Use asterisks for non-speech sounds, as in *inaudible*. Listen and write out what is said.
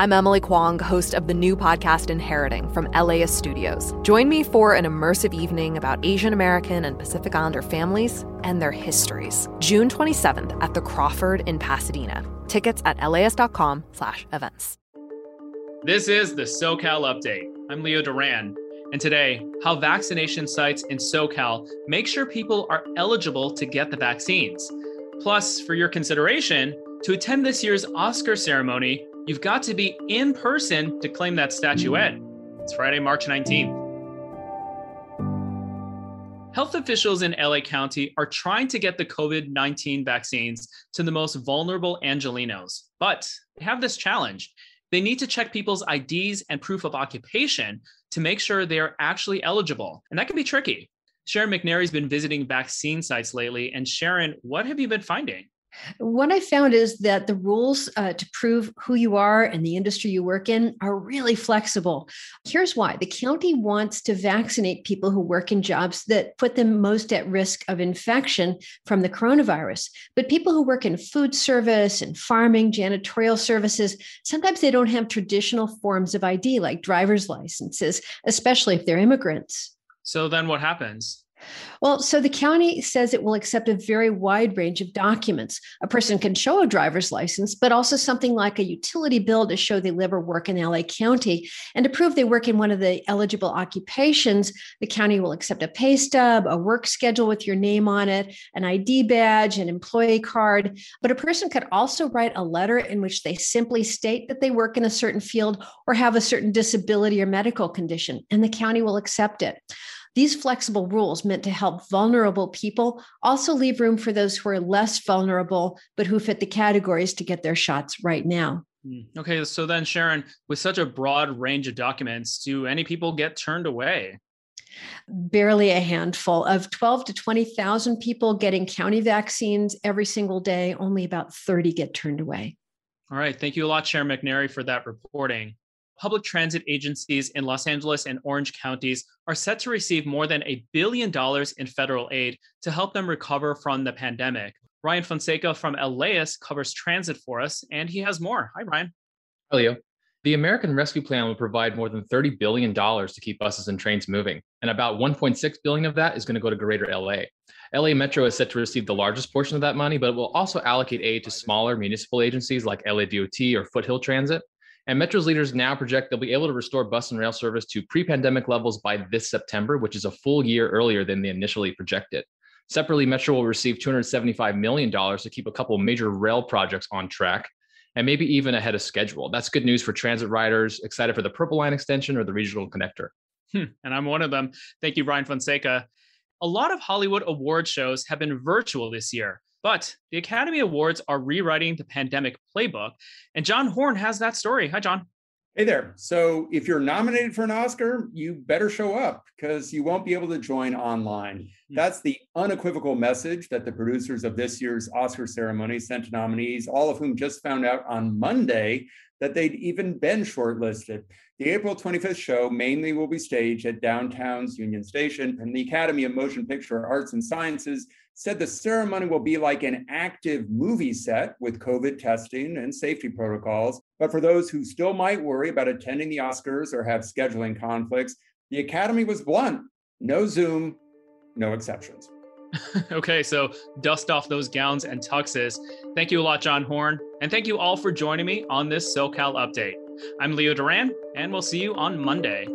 I'm Emily Kwong, host of the new podcast Inheriting from LAist Studios. Join me for an immersive evening about Asian American and Pacific Islander families and their histories. June 27th at the Crawford in Pasadena. Tickets at laist.com/events. This is the SoCal update. I'm Leo Duran, and today, how vaccination sites in SoCal make sure people are eligible to get the vaccines. Plus, for your consideration, to attend this year's Oscar ceremony, you've got to be in person to claim that statuette. It's Friday, March 19th. Health officials in LA County are trying to get the COVID 19 vaccines to the most vulnerable Angelenos, but they have this challenge. They need to check people's IDs and proof of occupation to make sure they are actually eligible. And that can be tricky. Sharon McNary's been visiting vaccine sites lately. And Sharon, what have you been finding? What I found is that the rules uh, to prove who you are and the industry you work in are really flexible. Here's why the county wants to vaccinate people who work in jobs that put them most at risk of infection from the coronavirus. But people who work in food service and farming, janitorial services, sometimes they don't have traditional forms of ID like driver's licenses, especially if they're immigrants. So then what happens? Well, so the county says it will accept a very wide range of documents. A person can show a driver's license, but also something like a utility bill to show they live or work in LA County. And to prove they work in one of the eligible occupations, the county will accept a pay stub, a work schedule with your name on it, an ID badge, an employee card. But a person could also write a letter in which they simply state that they work in a certain field or have a certain disability or medical condition, and the county will accept it. These flexible rules meant to help vulnerable people also leave room for those who are less vulnerable, but who fit the categories to get their shots right now. Hmm. Okay, so then, Sharon, with such a broad range of documents, do any people get turned away? Barely a handful of 12 to 20,000 people getting county vaccines every single day, only about 30 get turned away. All right. Thank you a lot, Sharon McNary, for that reporting public transit agencies in Los Angeles and Orange counties are set to receive more than a billion dollars in federal aid to help them recover from the pandemic. Ryan Fonseca from LAist covers transit for us, and he has more. Hi, Ryan. Hello. The American Rescue Plan will provide more than $30 billion to keep buses and trains moving, and about 1.6 billion of that is going to go to greater LA. LA Metro is set to receive the largest portion of that money, but it will also allocate aid to smaller municipal agencies like LA DOT or Foothill Transit, and Metro's leaders now project they'll be able to restore bus and rail service to pre pandemic levels by this September, which is a full year earlier than they initially projected. Separately, Metro will receive $275 million to keep a couple major rail projects on track and maybe even ahead of schedule. That's good news for transit riders excited for the Purple Line extension or the regional connector. Hmm, and I'm one of them. Thank you, Ryan Fonseca. A lot of Hollywood award shows have been virtual this year. But the Academy Awards are rewriting the pandemic playbook, and John Horn has that story. Hi, John. Hey there. So, if you're nominated for an Oscar, you better show up because you won't be able to join online. Hmm. That's the unequivocal message that the producers of this year's Oscar ceremony sent to nominees, all of whom just found out on Monday that they'd even been shortlisted. The April 25th show mainly will be staged at downtown's Union Station, and the Academy of Motion Picture Arts and Sciences said the ceremony will be like an active movie set with COVID testing and safety protocols. But for those who still might worry about attending the Oscars or have scheduling conflicts, the Academy was blunt no Zoom, no exceptions. *laughs* okay, so dust off those gowns and tuxes. Thank you a lot, John Horn. And thank you all for joining me on this SoCal update. I'm Leo Duran, and we'll see you on Monday.